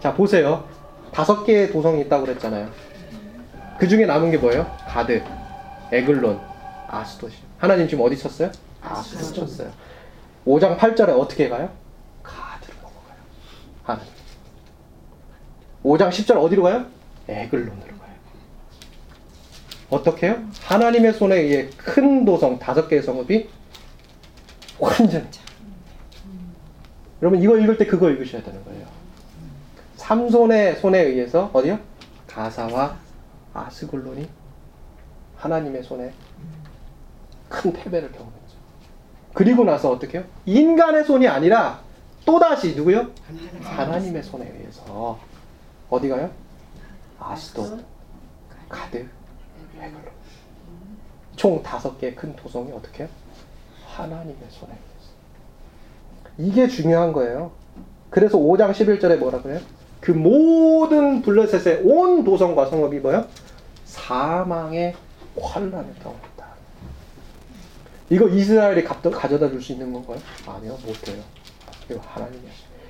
자 보세요. 다섯 개의 도성이 있다고 그랬잖아요. 그 중에 남은 게 뭐예요? 가드, 에글론, 아스돗이. 하나님 지금 어디 쳤어요? 아스돗 쳤어요. 5장 8절에 어떻게 가요? 가드로 넘어가요. 하나님. 5장 10절 어디로 가요? 에글론으로. 어떻게 해요? 하나님의 손에 의해 큰 도성 다섯 개의 성읍이 완전 여러분 이거 읽을 때 그거 읽으셔야 되는 거예요. 삼손의 손에 의해서 어디요? 가사와 아스글론이 하나님의 손에 큰 패배를 경험했죠. 그리고 나서 어떻게 해요? 인간의 손이 아니라 또다시 누구요? 하나님의 손에 의해서 어디 가요? 아스돗, 가드, 에글론. 총 다섯 개의 큰 도성이 어떻게 해요? 하나님의 손에 의해서. 이게 중요한 거예요. 그래서 5장 11절에 뭐라 그래요? 그 모든 블레셋의 온 도성과 성읍이 뭐야? 사망의 환란을 경험했다. 이거 이스라엘이 가져다 줄 수 있는 건가요? 아니요, 못해요. 이거 하나님이.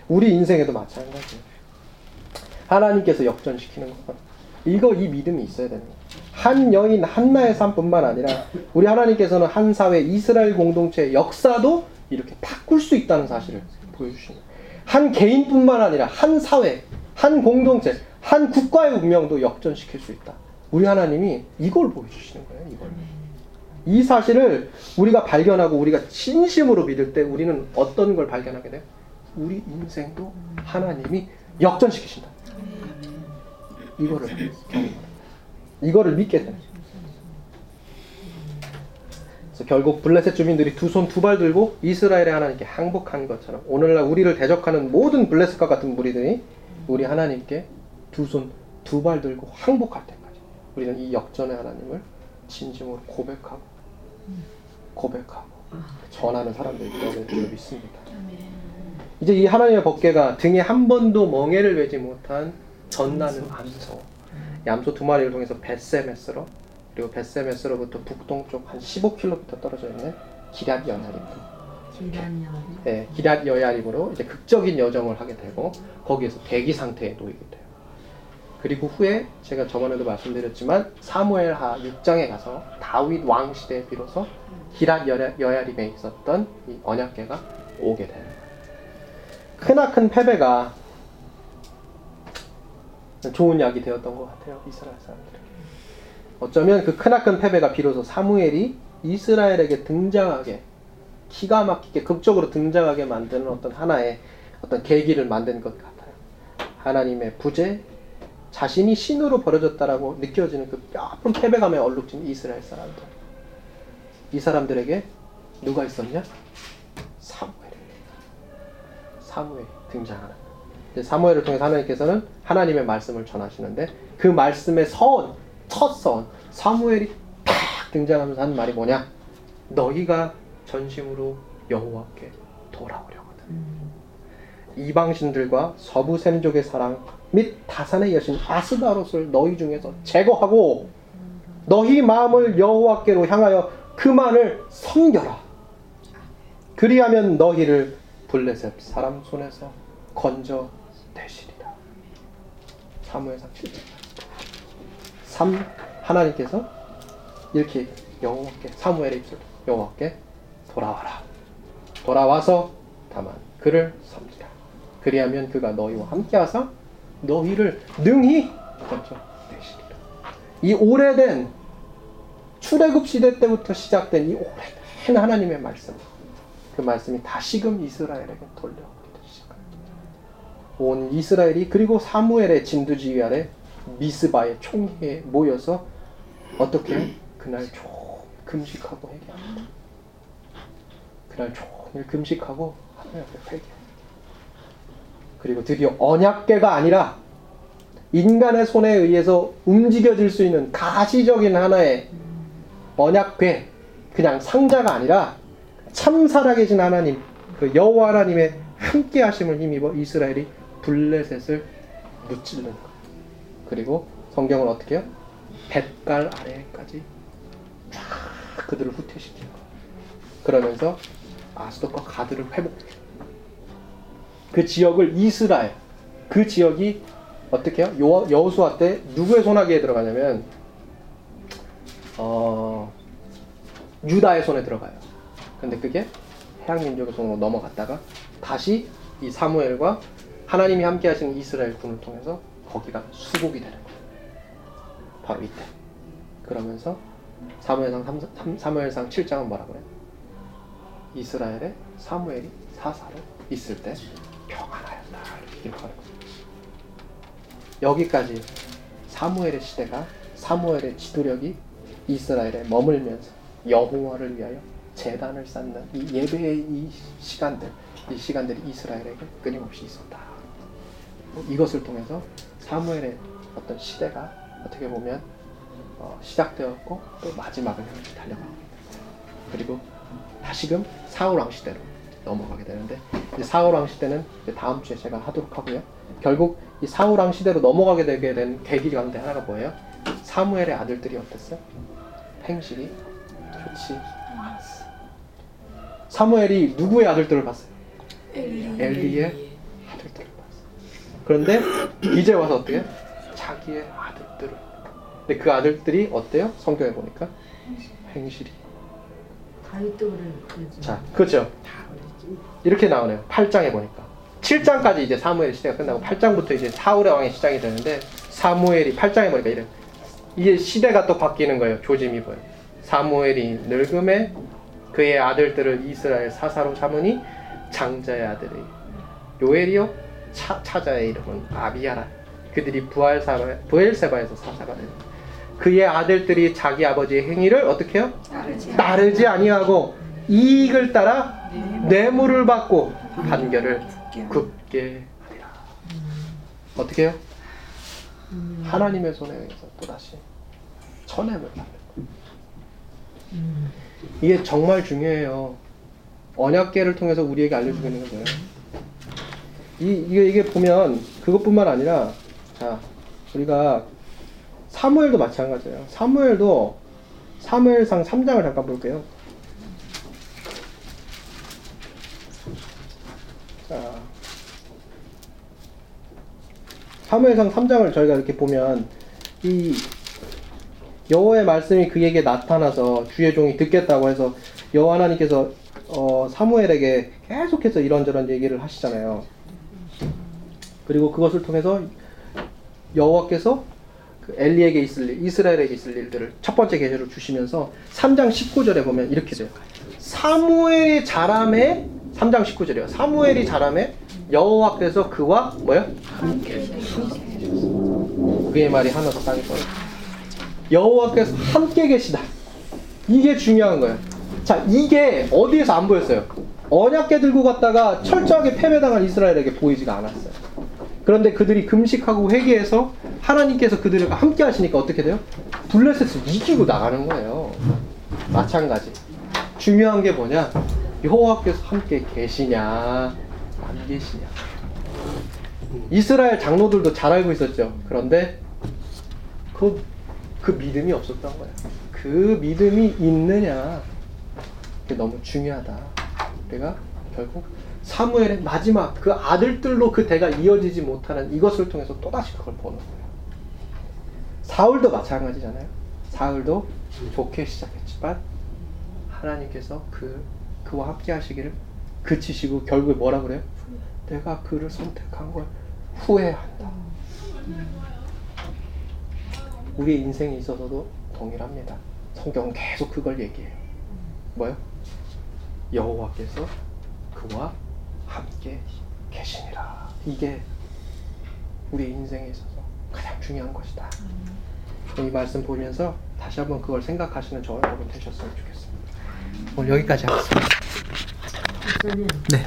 우리 인생에도 마찬가지예요. 하나님께서 역전시키는 거예요. 이거 이 믿음이 있어야 되는 거예요. 한 여인 한나의 삶뿐만 아니라 우리 하나님께서는 한 사회 이스라엘 공동체의 역사도 이렇게 바꿀 수 있다는 사실을 거예요. 한 개인뿐만 아니라 한 사회, 한 공동체, 한 국가의 운명도 역전시킬 수 있다. 우리 하나님이 이걸 보여주시는 거예요. 이걸. 이 사실을 우리가 발견하고 우리가 진심으로 믿을 때 우리는 어떤 걸 발견하게 돼요? 우리 인생도 하나님이 역전시키신다. 이거를 경험하는 이거를 거예요. 그래서 결국 블레셋 주민들이 두 손 두 발 들고 이스라엘의 하나님께 항복한 것처럼 오늘날 우리를 대적하는 모든 블레셋과 같은 무리들이 우리 하나님께 두 손 두 발 들고 항복할 때까지 우리는 이 역전의 하나님을 진심으로 고백하고 고백하고 전하는 사람들이 되어야 될줄 믿습니다. 이제 이 하나님의 법궤가 등에 한 번도 멍에를 베지 못한 전나는 암소 얌소 두 마리를 통해서 벳세메스로 그리고 벳세메스로부터 북동쪽 한 15km 떨어져 있는 여야림으로 기란이야. 네, 기랏 여야림으로 이제 극적인 여정을 하게 되고 거기에서 대기 상태에 놓이게 돼요. 그리고 후에 제가 저번에도 말씀드렸지만 사무엘하 6장에 가서 다윗 왕 시대에 비로소 기랏 여야- 여야림에 있었던 이 언약궤가 오게 거예요. 크나큰 패배가 좋은 약이 되었던 것 같아요 이스라엘 사람들에게. 어쩌면 그 크나큰 패배가 비로소 사무엘이 이스라엘에게 등장하게 기가 막히게 극적으로 등장하게 만드는 어떤 하나의 어떤 계기를 만든 것 같아요. 하나님의 부재, 자신이 신으로 버려졌다라고 느껴지는 그 뼈아픈 패배감에 얼룩진 이스라엘 사람들. 이 사람들에게 누가 있었냐? 사무엘이. 사무엘이 등장하는 사무엘을 통해 하나님께서는 하나님의 말씀을 전하시는데 그 말씀의 선, 첫 선, 사무엘이 탁 등장하면서 하는 말이 뭐냐? 너희가 전심으로 여호와께 돌아오려거든. 이방신들과 서부 셈족의 사랑 및 다산의 여신 아스다롯을 너희 중에서 제거하고 너희 마음을 여호와께로 향하여 그만을 섬겨라. 그리하면 너희를 블레셋 사람 손에서 건져 내시리라. 사무엘상 7장 3 하나님께서 이렇게 여호와께 사무엘의 입술 여호와께 돌아와라. 돌아와서 다만 그를 섬기라. 그리하면 그가 너희와 함께하사 너희를 능히 건져 내시리라. 이 오래된 출애굽 시대 때부터 시작된 이 오래된 하나님의 말씀. 그 말씀이 다시금 이스라엘에게 시작합니다. 온 이스라엘이 그리고 사무엘의 진두지휘 아래 미스바의 총회에 모여서 어떻게 그날 종 금식하고 회개합니다. 그날 종일 금식하고 하나님 앞에 회개. 그리고 드디어 언약궤가 아니라 인간의 손에 의해서 움직여질 수 있는 가시적인 하나의 언약궤, 그냥 상자가 아니라 참 살아계신 하나님, 그 여호와 하나님의 함께 하심을 힘입어 이스라엘이 블레셋을 무찌르는 것. 그리고 성경은 어떻게 해요? 뱃갈 아래까지 쫙 그들을 후퇴시키는 것. 그러면서 아스돗과 가드를 회복해요. 그 지역을 이스라엘, 그 지역이 어떻게 해요? 여, 여호수아 때 누구의 손아귀에 들어가냐면 어, 유다의 손에 들어가요. 근데 그게 해양 민족의 손으로 넘어갔다가 다시 이 사무엘과 하나님이 함께 하시는 이스라엘 군을 통해서 거기가 수복이 되는 거예요. 바로 이때. 그러면서 사무엘상 3, 3, 사무엘상 7장은 뭐라 그래요? 이스라엘의 사무엘이 사사로 있을 때 평안하였다. 이렇게 기록하는 거예요. 여기까지 사무엘의 시대가 사무엘의 지도력이 이스라엘에 머물면서 여호와를 위하여 재단을 쌓는 이 예배의 이 시간들, 이 시간들이 이스라엘에게 끊임없이 있었다. 뭐 이것을 통해서 사무엘의 어떤 시대가 어떻게 보면 어, 시작되었고 또 마지막을 향해 달려가고. 그리고 다시금 사울 왕 시대로 넘어가게 되는데 사울 왕 시대는 다음 주에 제가 하도록 하고요. 결국 이 사울 왕 시대로 넘어가게 되게 된 계기 가운데 하나가 뭐예요? 사무엘의 아들들이 어땠어요? 행실이 좋지 않았어. 사무엘이 누구의 아들들을 봤어요? 엘리의 아들들을 봤어. 그런데 이제 와서 어떻게? 자기의 아들들을. 근데 그 아들들이 어때요? 성경에 보니까 행실이. 자, 그렇죠. 이렇게 나오네요. 8장에 보니까. 7장까지 이제 사무엘 시대가 끝나고 8장부터 이제 사울의 왕이 시작이 되는데 사무엘이 8장에 보니까 이래. 이게 시대가 또 바뀌는 거예요. 조짐이 보여. 사무엘이 늙음에 그의 아들들을 이스라엘 사사로 삼으니 장자의 아들이 요엘이요 차, 차자의 이름은 아비야라. 그들이 부알사바, 부엘세바에서 사사가 되는 그의 아들들이 자기 아버지의 행위를 어떻게 해요? 따르지 따르지 아니하고 이익을 따라 뇌물을 받고 판결을 굽게 하리라. 어떻게 해요? 하나님의 손에 의해서 또다시 천냄을 받는 거예요. 이게 정말 중요해요. 언약계를 통해서 우리에게 알려주고 있는 거예요. 이, 이게, 이게 보면 그것뿐만 아니라 자 우리가 사무엘도 마찬가지예요. 사무엘도 사무엘상 3장을 잠깐 볼게요. 자, 사무엘상 3장을 저희가 이렇게 보면 이 여호와의 말씀이 그에게 나타나서 주의 종이 듣겠다고 해서 여호와 하나님께서 어, 사무엘에게 계속해서 이런저런 얘기를 하시잖아요. 그리고 그것을 통해서 여호와께서 그 엘리에게 있을 일, 이스라엘에게 있을 일들을 첫 번째 계시를 주시면서 3장 19절에 보면 이렇게 돼요. 사무엘이 자람에 3장 19절이요. 사무엘이 자람에 여호와께서 그와 뭐요? 함께 그의 말이 하나도 땅에 떨어. 여호와께서 함께 계시다. 이게 중요한 거예요. 자, 이게 어디에서 안 보였어요? 언약계 들고 갔다가 철저하게 패배당한 이스라엘에게 보이지가 않았어요. 그런데 그들이 금식하고 회개해서 하나님께서 그들과 함께 하시니까 어떻게 돼요? 블레셋을 이기고 나가는 거예요. 마찬가지. 중요한 게 뭐냐? 여호와께서 함께 계시냐, 안 계시냐. 이스라엘 장로들도 잘 알고 있었죠. 그런데 그, 그 믿음이 없었던 거예요. 그 믿음이 있느냐. 그게 너무 중요하다. 내가 결국 사무엘의 마지막 그 아들들로 그 대가 이어지지 못하는 이것을 통해서 또다시 그걸 보는 거예요. 사울도 마찬가지잖아요. 사울도 좋게 시작했지만 하나님께서 그 그와 함께 하시기를 그치시고 결국에 뭐라 그래요? 내가 그를 선택한 걸 후회한다. 우리의 인생에 있어서도 동일합니다. 성경은 계속 그걸 얘기해요. 뭐요? 여호와께서 그와 함께 계시니라. 이게 우리 인생에 있어서 가장 중요한 것이다. 이 말씀 보면서 다시 한번 그걸 생각하시는 저와 여러분 되셨으면 좋겠습니다. 오늘 여기까지 하겠습니다. 네.